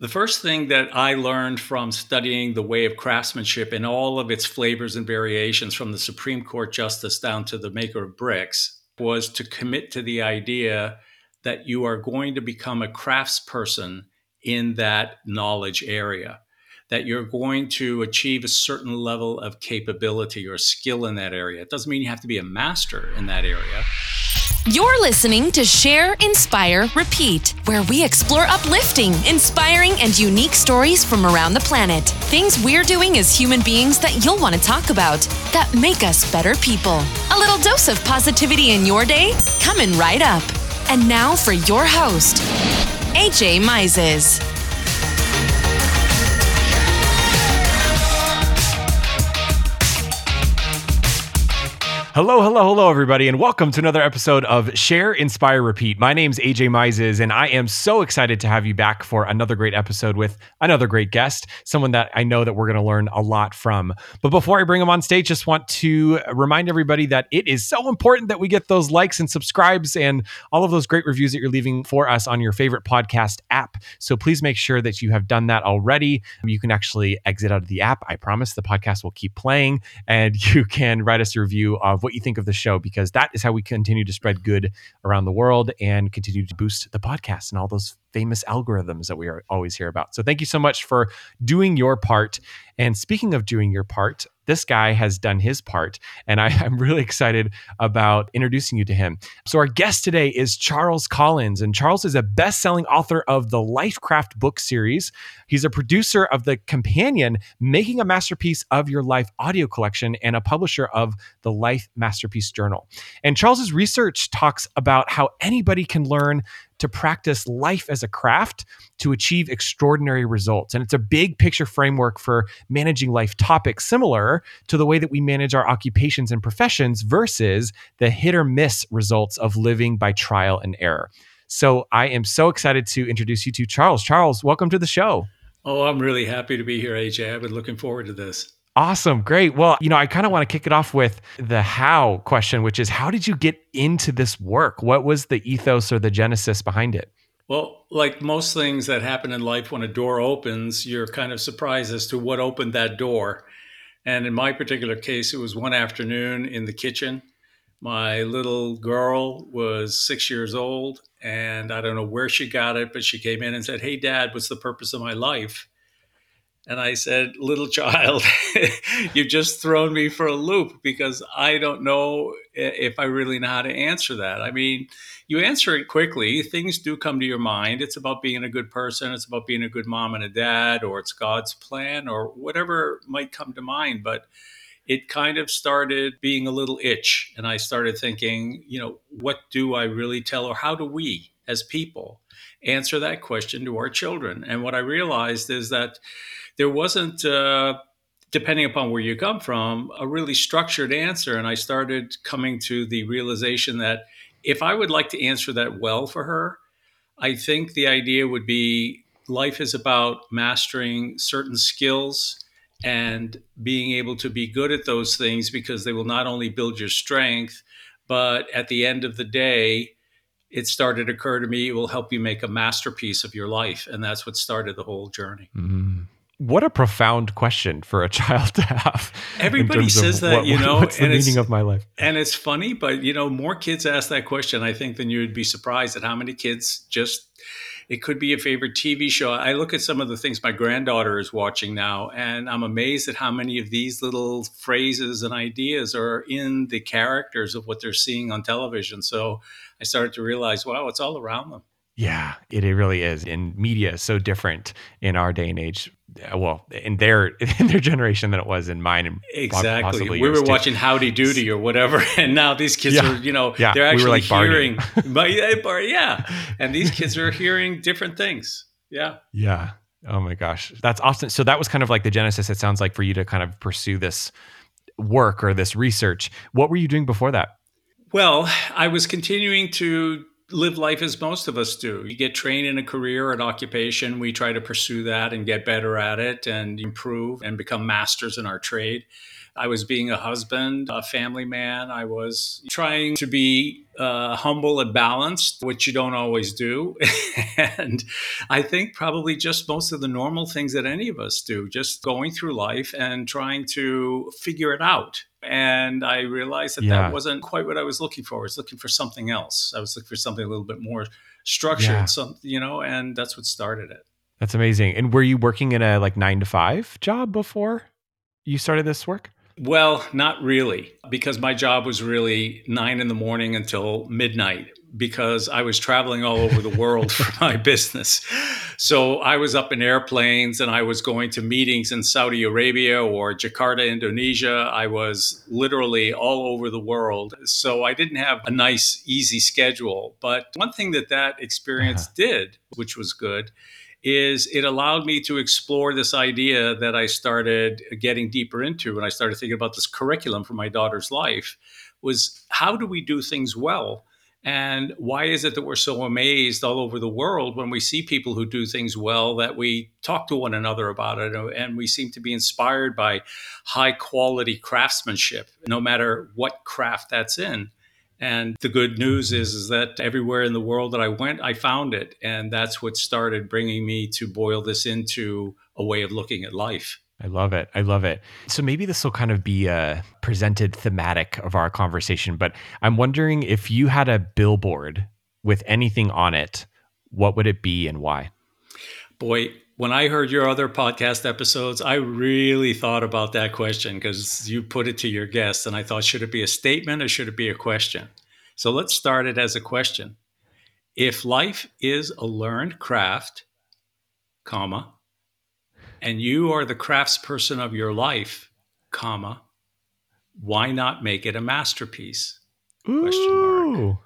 The first thing that I learned from studying the way of craftsmanship in all of its flavors and variations, from the Supreme Court justice down to the maker of bricks, was to commit to the idea that you are going to become a craftsperson in that knowledge area, that you're going to achieve a certain level of capability or skill in that area. It doesn't mean you have to be a master in that area. You're listening to Share, Inspire, Repeat, where we explore uplifting, inspiring, and unique stories from around the planet. Things we're doing as human beings that you'll want to talk about, that make us better people. A little dose of positivity in your day? Coming right up. And now for your host, AJ Mises. Hello, hello, hello, everybody, and welcome to another episode of Share, Inspire, Repeat. My name's AJ Mises, and I am so excited to have you back for another great episode with another great guest, someone that I know that we're going to learn a lot from. But before I bring him on stage, just want to remind everybody that it is so important that we get those likes and subscribes and all of those great reviews that you're leaving for us on your favorite podcast app. So please make sure that you have done that already. You can actually exit out of the app. I promise the podcast will keep playing, and you can write us a review of what you think of the show because that is how we continue to spread good around the world and continue to boost the podcast and all those famous algorithms that we are always hear about. So thank you so much for doing your part. And speaking of doing your part, this guy has done his part, and I, am really excited about introducing you to him. So, our guest today is Charles Collins, and Charles is a best selling author of the Lifecraft book series. He's a producer of the companion Making a Masterpiece of Your Life audio collection and a publisher of the Life Masterpiece Journal. And Charles's research talks about how anybody can learn to practice life as a craft to achieve extraordinary results. And it's a big picture framework for managing life topics, similar to the way that we manage our occupations and professions versus the hit or miss results of living by trial and error. So I am so excited to introduce you to Charles. Charles, welcome to the show. Oh, I'm really happy to be here, AJ. I've been looking forward to this. Awesome. Great. Well, you know, I kind of want to kick it off with the how question, which is how did you get into this work? What was the ethos or the genesis behind it? Well, like most things that happen in life, when a door opens, you're kind of surprised as to what opened that door. And in my particular case, it was one afternoon in the kitchen. My little girl was six years old, and I don't know where she got it, but she came in and said, Hey, dad, what's the purpose of my life? And I said, Little child, you've just thrown me for a loop because I don't know if I really know how to answer that. I mean, you answer it quickly. Things do come to your mind. It's about being a good person, it's about being a good mom and a dad, or it's God's plan, or whatever might come to mind. But it kind of started being a little itch. And I started thinking, you know, what do I really tell, or how do we as people answer that question to our children? And what I realized is that there wasn't, uh, depending upon where you come from, a really structured answer. And I started coming to the realization that if I would like to answer that well for her, I think the idea would be life is about mastering certain skills and being able to be good at those things because they will not only build your strength, but at the end of the day, it started to occur to me it will help you make a masterpiece of your life. And that's what started the whole journey. Mm what a profound question for a child to have. Everybody says that, what, you know, what's the meaning of my life? And it's funny, but you know, more kids ask that question, I think, than you would be surprised at how many kids just it could be a favorite TV show. I look at some of the things my granddaughter is watching now, and I'm amazed at how many of these little phrases and ideas are in the characters of what they're seeing on television. So I started to realize, wow, it's all around them. Yeah, it, it really is. And media is so different in our day and age. Uh, well, in their in their generation than it was in mine. And exactly. We were too. watching Howdy Doody or whatever, and now these kids yeah. are, you know, yeah. they're actually we like hearing. but yeah, and these kids are hearing different things. Yeah. Yeah. Oh my gosh, that's awesome. So that was kind of like the genesis. It sounds like for you to kind of pursue this work or this research. What were you doing before that? Well, I was continuing to live life as most of us do. You get trained in a career an occupation. We try to pursue that and get better at it and improve and become masters in our trade. I was being a husband, a family man. I was trying to be uh, humble and balanced, which you don't always do. and I think probably just most of the normal things that any of us do, just going through life and trying to figure it out. And I realized that yeah. that wasn't quite what I was looking for. I was looking for something else. I was looking for something a little bit more structured, yeah. some, you know, and that's what started it. That's amazing. And were you working in a like nine to five job before you started this work? Well, not really, because my job was really nine in the morning until midnight because I was traveling all over the world for my business. So I was up in airplanes and I was going to meetings in Saudi Arabia or Jakarta, Indonesia. I was literally all over the world. So I didn't have a nice, easy schedule. But one thing that that experience uh-huh. did, which was good, is it allowed me to explore this idea that I started getting deeper into when I started thinking about this curriculum for my daughter's life was how do we do things well? And why is it that we're so amazed all over the world when we see people who do things well that we talk to one another about it uh, and we seem to be inspired by high quality craftsmanship, no matter what craft that's in? And the good news is, is that everywhere in the world that I went, I found it. And that's what started bringing me to boil this into a way of looking at life. I love it. I love it. So maybe this will kind of be a presented thematic of our conversation, but I'm wondering if you had a billboard with anything on it, what would it be and why? Boy, when I heard your other podcast episodes, I really thought about that question because you put it to your guests, and I thought, should it be a statement or should it be a question? So let's start it as a question. If life is a learned craft, comma, and you are the craftsperson of your life, comma, why not make it a masterpiece? Question mark.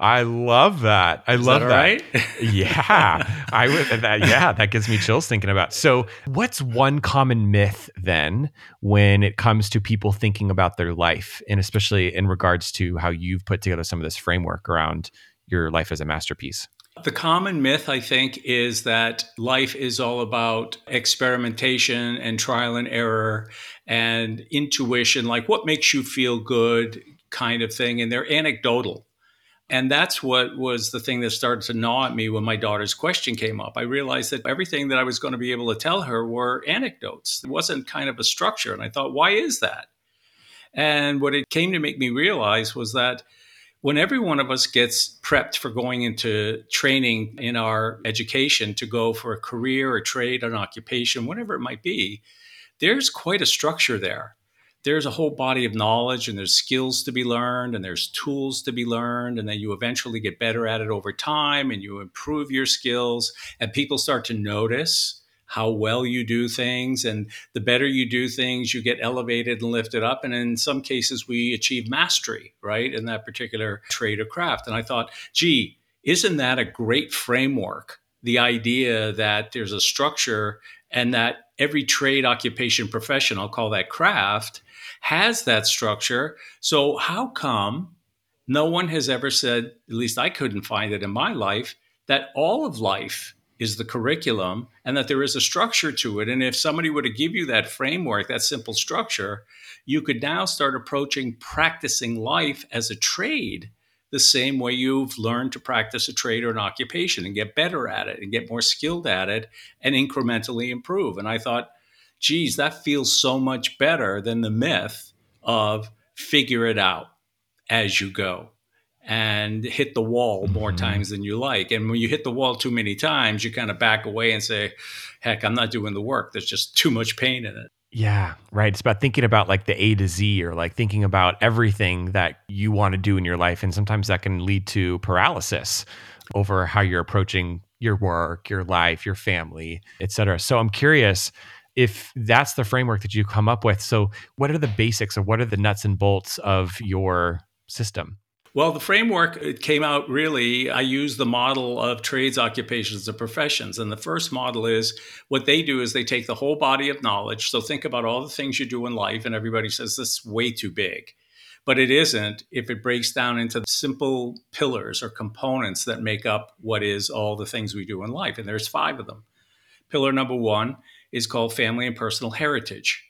I love that. I Is love that. that. Right? yeah, I would. That, yeah, that gives me chills thinking about. So, what's one common myth then when it comes to people thinking about their life, and especially in regards to how you've put together some of this framework around your life as a masterpiece? The common myth, I think, is that life is all about experimentation and trial and error and intuition, like what makes you feel good kind of thing. And they're anecdotal. And that's what was the thing that started to gnaw at me when my daughter's question came up. I realized that everything that I was going to be able to tell her were anecdotes. It wasn't kind of a structure. And I thought, why is that? And what it came to make me realize was that when every one of us gets prepped for going into training in our education to go for a career, a trade, an occupation, whatever it might be, there's quite a structure there there's a whole body of knowledge and there's skills to be learned and there's tools to be learned and then you eventually get better at it over time and you improve your skills and people start to notice how well you do things and the better you do things you get elevated and lifted up and in some cases we achieve mastery right in that particular trade or craft. And i thought gee isn't that a great framework? The idea that there's a structure and that every trade occupation profession i'll call that craft has that structure. So, how come no one has ever said, at least I couldn't find it in my life, that all of life is the curriculum and that there is a structure to it? And if somebody were to give you that framework, that simple structure, you could now start approaching practicing life as a trade the same way you've learned to practice a trade or an occupation and get better at it and get more skilled at it and incrementally improve. And I thought, geez, that feels so much better than the myth of figure it out as you go and hit the wall more mm-hmm. times than you like. And when you hit the wall too many times, you kind of back away and say, heck, I'm not doing the work. There's just too much pain in it. Yeah, right. It's about thinking about like the A to Z or like thinking about everything that you want to do in your life. And sometimes that can lead to paralysis over how you're approaching your work, your life, your family, et cetera. So I'm curious if that's the framework that you come up with. So, what are the basics or what are the nuts and bolts of your system? Well, the framework it came out really. I use the model of trades, occupations, and professions. And the first model is what they do is they take the whole body of knowledge. So think about all the things you do in life, and everybody says this is way too big. But it isn't if it breaks down into simple pillars or components that make up what is all the things we do in life. And there's five of them. Pillar number one is called family and personal heritage.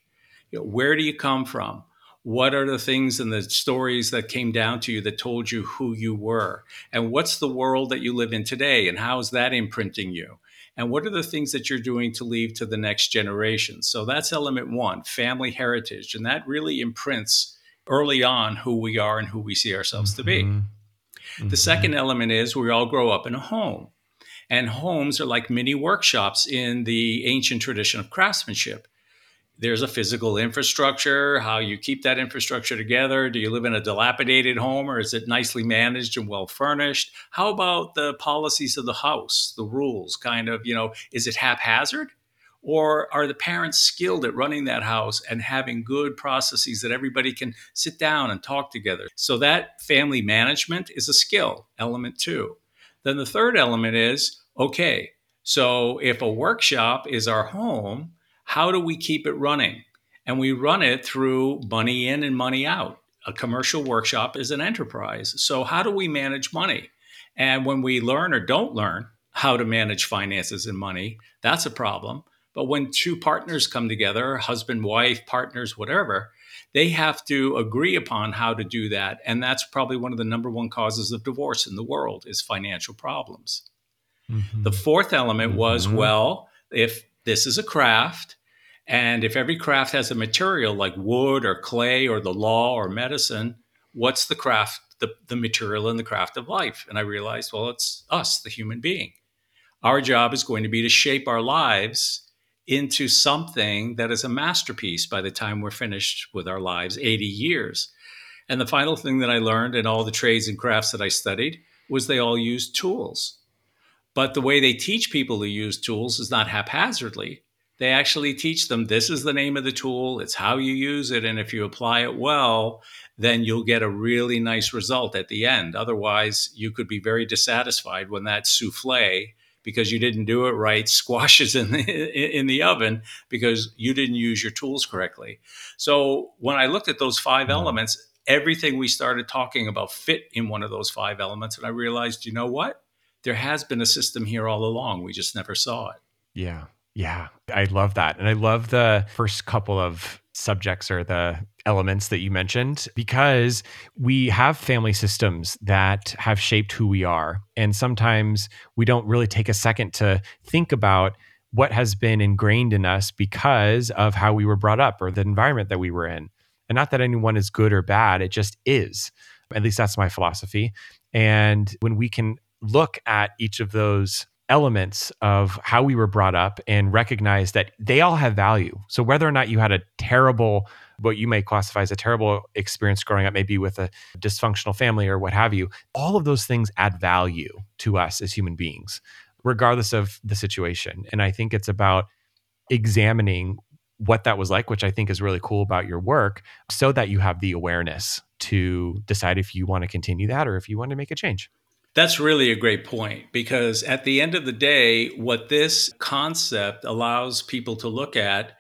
You know, where do you come from? What are the things and the stories that came down to you that told you who you were? And what's the world that you live in today? And how is that imprinting you? And what are the things that you're doing to leave to the next generation? So that's element one family heritage. And that really imprints early on who we are and who we see ourselves mm-hmm. to be. Mm-hmm. The second element is we all grow up in a home. And homes are like mini workshops in the ancient tradition of craftsmanship there's a physical infrastructure, how you keep that infrastructure together. Do you live in a dilapidated home or is it nicely managed and well furnished? How about the policies of the house, the rules? Kind of, you know, is it haphazard? Or are the parents skilled at running that house and having good processes that everybody can sit down and talk together? So that family management is a skill, element two. Then the third element is okay, so if a workshop is our home, how do we keep it running? And we run it through money in and money out. A commercial workshop is an enterprise. So, how do we manage money? And when we learn or don't learn how to manage finances and money, that's a problem. But when two partners come together, husband, wife, partners, whatever, they have to agree upon how to do that. And that's probably one of the number one causes of divorce in the world is financial problems. Mm-hmm. The fourth element was mm-hmm. well, if this is a craft, and if every craft has a material like wood or clay or the law or medicine, what's the craft, the, the material and the craft of life? And I realized, well, it's us, the human being. Our job is going to be to shape our lives into something that is a masterpiece by the time we're finished with our lives 80 years. And the final thing that I learned in all the trades and crafts that I studied was they all use tools. But the way they teach people to use tools is not haphazardly they actually teach them this is the name of the tool, it's how you use it. And if you apply it well, then you'll get a really nice result at the end. Otherwise, you could be very dissatisfied when that souffle, because you didn't do it right, squashes in the, in the oven because you didn't use your tools correctly. So when I looked at those 5 mm-hmm. elements, everything we started talking about fit in one of those five elements. And I realized, you know what? There has been a system here all along. We just never saw it. Yeah. Yeah, I love that. And I love the first couple of subjects or the elements that you mentioned because we have family systems that have shaped who we are. And sometimes we don't really take a second to think about what has been ingrained in us because of how we were brought up or the environment that we were in. And not that anyone is good or bad, it just is. At least that's my philosophy. And when we can look at each of those elements of how we were brought up and recognize that they all have value. So whether or not you had a terrible what you may classify as a terrible experience growing up, maybe with a dysfunctional family or what have you, all of those things add value to us as human beings, regardless of the situation. And I think it's about examining what that was like, which I think is really cool about your work, so that you have the awareness to decide if you want to continue that or if you want to make a change. That's really a great point because at the end of the day, what this concept allows people to look at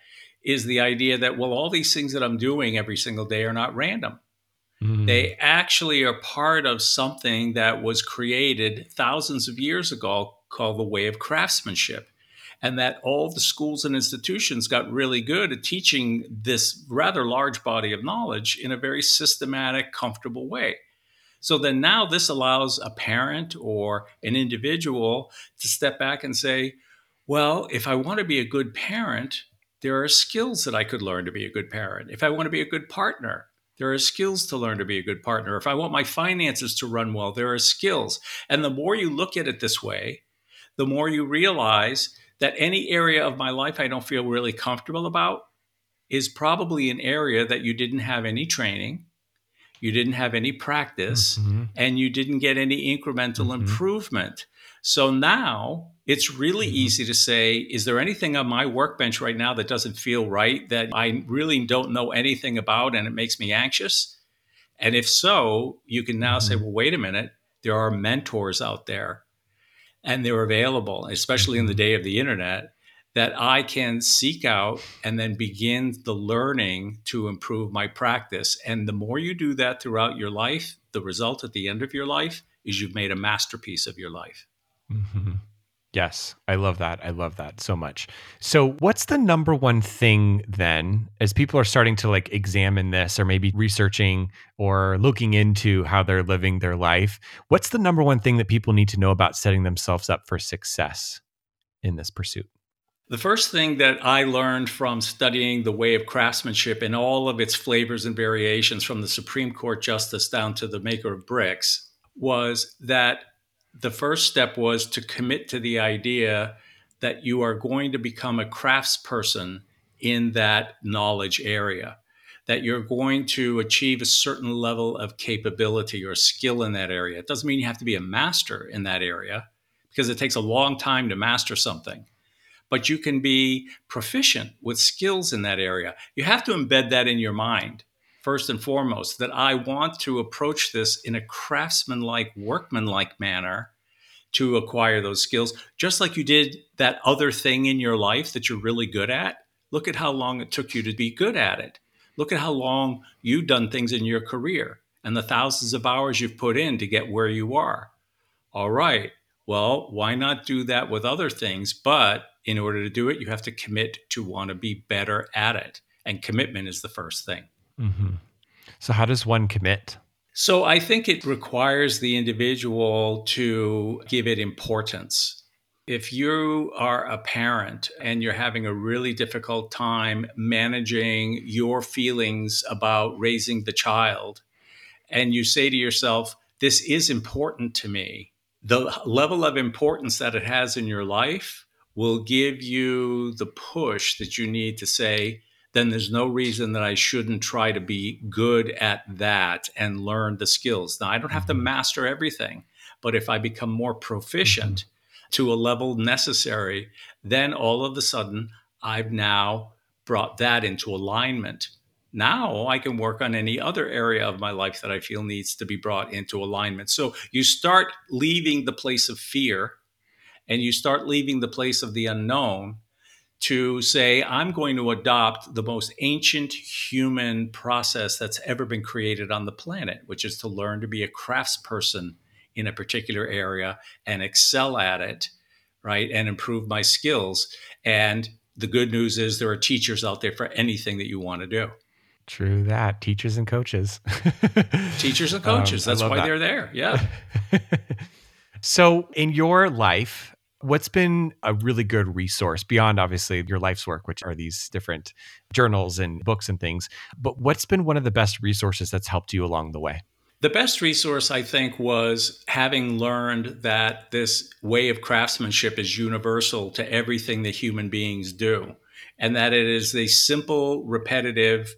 is the idea that, well, all these things that I'm doing every single day are not random. Mm. They actually are part of something that was created thousands of years ago called the way of craftsmanship. And that all the schools and institutions got really good at teaching this rather large body of knowledge in a very systematic, comfortable way. So then now this allows a parent or an individual to step back and say, well, if I want to be a good parent, there are skills that I could learn to be a good parent. If I want to be a good partner, there are skills to learn to be a good partner. If I want my finances to run well, there are skills. And the more you look at it this way, the more you realize that any area of my life I don't feel really comfortable about is probably an area that you didn't have any training you didn't have any practice, mm-hmm. and you didn't get any incremental mm-hmm. improvement. So now it's really mm-hmm. easy to say, is there anything on my workbench right now that doesn't feel right that I really don't know anything about and it makes me anxious? And if so, you can now say, mm-hmm. well, wait a minute, there are mentors out there and they're available, especially in the mm-hmm. day of the internet, that I can seek out and then begin the learning to improve my practice. And the more you do that throughout your life, the result at the end of your life is you've made a masterpiece of your life. Mm-hmm. Yes, I love that. I love that so much. So, what's the number one thing then, as people are starting to like examine this or maybe researching or looking into how they're living their life? What's the number one thing that people need to know about setting themselves up for success in this pursuit? The first thing that I learned from studying the way of craftsmanship in all of its flavors and variations, from the Supreme Court justice down to the maker of bricks, was that the first step was to commit to the idea that you are going to become a craftsperson in that knowledge area, that you're going to achieve a certain level of capability or skill in that area. It doesn't mean you have to be a master in that area because it takes a long time to master something. But you can be proficient with skills in that area. You have to embed that in your mind first and foremost, that I want to approach this in a craftsman-like, workman-like manner to acquire those skills, just like you did that other thing in your life that you're really good at. Look at how long it took you to be good at it. Look at how long you've done things in your career and the thousands of hours you've put in to get where you are. All right. Well, why not do that with other things? But in order to do it, you have to commit to want to be better at it. And commitment is the first thing. Mm-hmm. So, how does one commit? So, I think it requires the individual to give it importance. If you are a parent and you're having a really difficult time managing your feelings about raising the child, and you say to yourself, This is important to me, the level of importance that it has in your life will give you the push that you need to say, then there's no reason that I shouldn't try to be good at that and learn the skills. Now, I don't have to mm-hmm. master everything, but if I become more proficient mm-hmm. to a level necessary, then all of a sudden I've now brought that into alignment. Now I can work on any other area of my life that I feel needs to be brought into alignment. So you start leaving the place of fear and you start leaving the place of the unknown to say, I'm going to adopt the most ancient human process that's ever been created on the planet, which is to learn to be a craftsperson in a particular area and excel at it, right? And improve my skills. And the good news is there are teachers out there for anything that you want to do. True that. Teachers and coaches. teachers and coaches. Um, That's why that. they're there. Yeah. so, in your life, What's been a really good resource beyond obviously your life's work, which are these different journals and books and things? But what's been one of the best resources that's helped you along the way? The best resource, I think, was having learned that this way of craftsmanship is universal to everything that human beings do, and that it is a simple, repetitive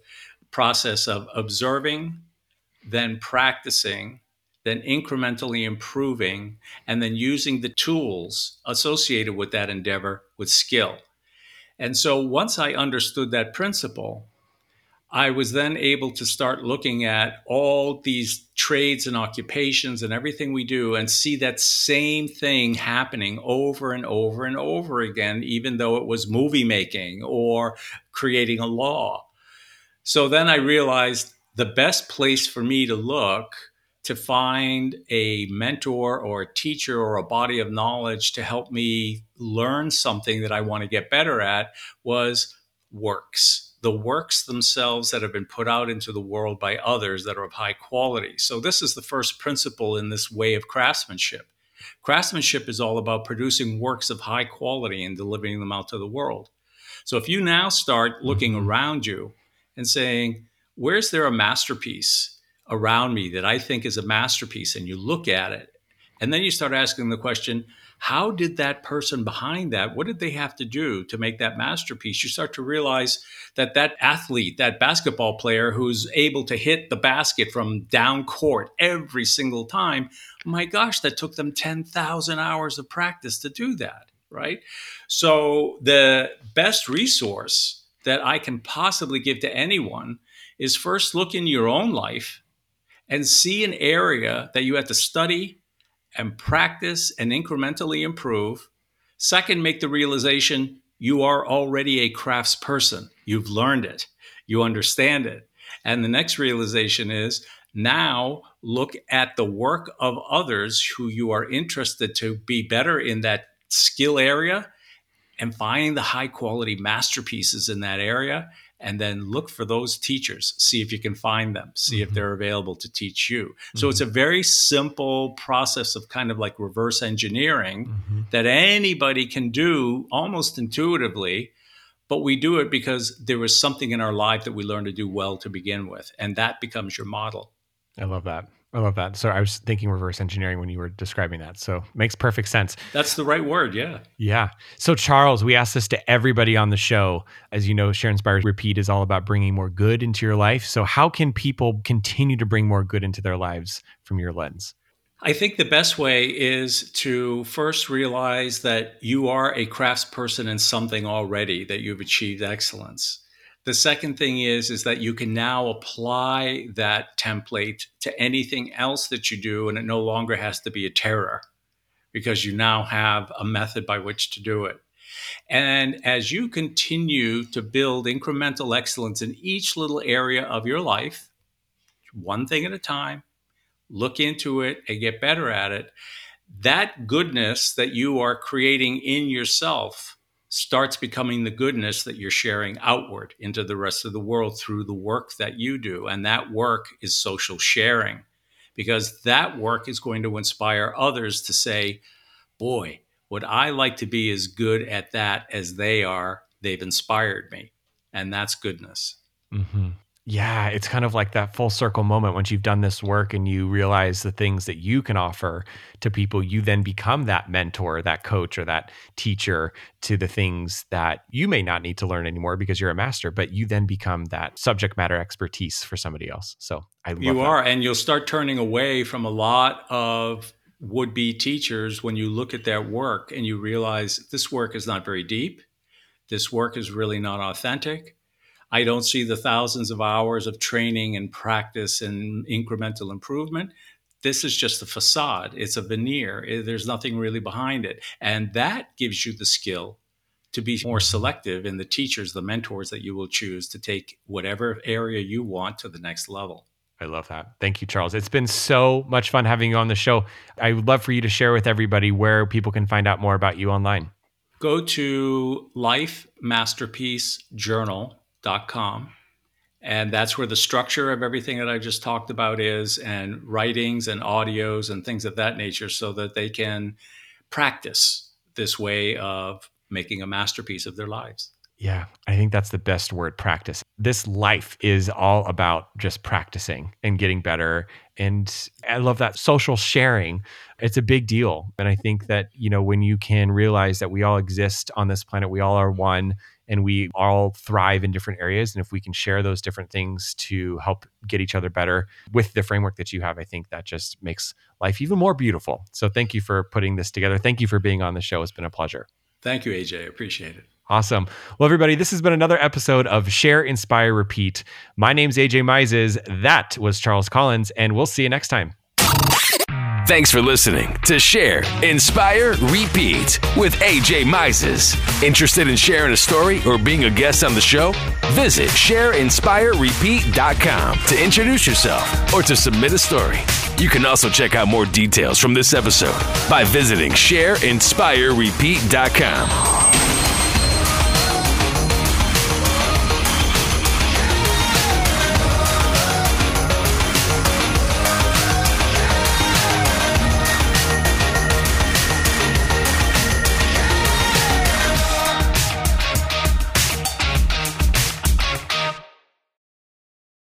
process of observing, then practicing, then incrementally improving, and then using the tools associated with that endeavor with skill. And so once I understood that principle, I was then able to start looking at all these trades and occupations and everything we do and see that same thing happening over and over and over again, even though it was movie making or creating a law. So then I realized the best place for me to look to find a mentor or a teacher or a body of knowledge to help me learn something that I want to get better at was works. The works themselves that have been put out into the world by others that are of high quality. So, this is the first principle in this way of craftsmanship. Craftsmanship is all about producing works of high quality and delivering them out to the world. So, if you now start looking mm-hmm. around you and saying, Where's there a masterpiece? Around me that I think is a masterpiece, and you look at it, and then you start asking the question, how did that person behind that what did they have to do to make that masterpiece? You start to realize that that athlete that basketball player who's able to hit the basket from down court every single time my gosh that took them 10,000 hours of practice to do that right? So the best resource that i can possibly give to anyone is first look in your own life and see an area that you have to study and practice and incrementally improve. Second, make the realization you are already a crafts person. You've learned it, you understand it. And the next realization is now look at the work of others who you are interested to be better in that skill area and find the high quality masterpieces in that area and then look for those teachers see if you can find them see mm-hmm. if they're available to teach you mm-hmm. so it's a very simple process of kind of like reverse engineering mm-hmm. that anybody can do almost intuitively but we do it because there was something in our life that we learned to do well to begin with and that becomes your model i love that I love that. So I was thinking reverse engineering when you were describing that. So makes perfect sense. That's the right word. Yeah. Yeah. So Charles, we ask this to everybody on the show. As you know, Share Inspire Repeat is all about bringing more good into your life. So how can people continue to bring more good into their lives from your lens? I think the best way is to first realize that you are a craftsperson in something already, that you've achieved excellence. The second thing is is that you can now apply that template to anything else that you do and it no longer has to be a terror because you now have a method by which to do it. And as you continue to build incremental excellence in each little area of your life, one thing at a time, look into it and get better at it, that goodness that you are creating in yourself starts becoming the goodness that you're sharing outward into the rest of the world through the work that you do. And that work is social sharing because that work is going to inspire others to say, boy, would I like to be as good at that as they are? They've inspired me. And that's goodness. Mm-hmm. Yeah, it's kind of like that full circle moment once you've done this work and you realize the things that you can offer to people, you then become that mentor, that coach, or that teacher to the things that you may not need to learn anymore because you're a master, but you then become that subject matter expertise for somebody else. So I You that. are, and you'll start turning away from a lot of would be teachers when you look at their work and you realize this work is not very deep. This work is really not authentic I don't see the thousands of hours of training and practice and incremental improvement. This is just a facade, it's a veneer. Eh, there's nothing really behind it. And that gives you the skill to be more selective in the teachers, the mentors that you will choose to take whatever area you want to the next level. I love that. Thank you, Charles. It's been so much fun having you on the show. I would love for you to share with everybody where people can find out more about you online. Go to Life Masterpiece Journal com. And that's where the structure of everything that I just talked about is, and writings and audios and things of that nature, so that they can practice this way of making a masterpiece of their lives. Yeah, I think that's the best word practice. This life is all about just practicing and getting better. And I love that social sharing. It's a big deal. And I think that, you know, when you can realize that we all exist on this planet, we all are one, and we all thrive in different areas. And if we can share those different things to help get each other better with the framework that you have, I think that just makes life even more beautiful. So thank you for putting this together. Thank you for being on the show. It's been a pleasure. Thank you, AJ. Appreciate it. Awesome. Well, everybody, this has been another episode of Share, Inspire, Repeat. My name's AJ Mises. That was Charles Collins, and we'll see you next time. Thanks for listening to Share, Inspire, Repeat with AJ Mises. Interested in sharing a story or being a guest on the show? Visit shareinspirerepeat.com to introduce yourself or to submit a story. You can also check out more details from this episode by visiting shareinspirerepeat.com.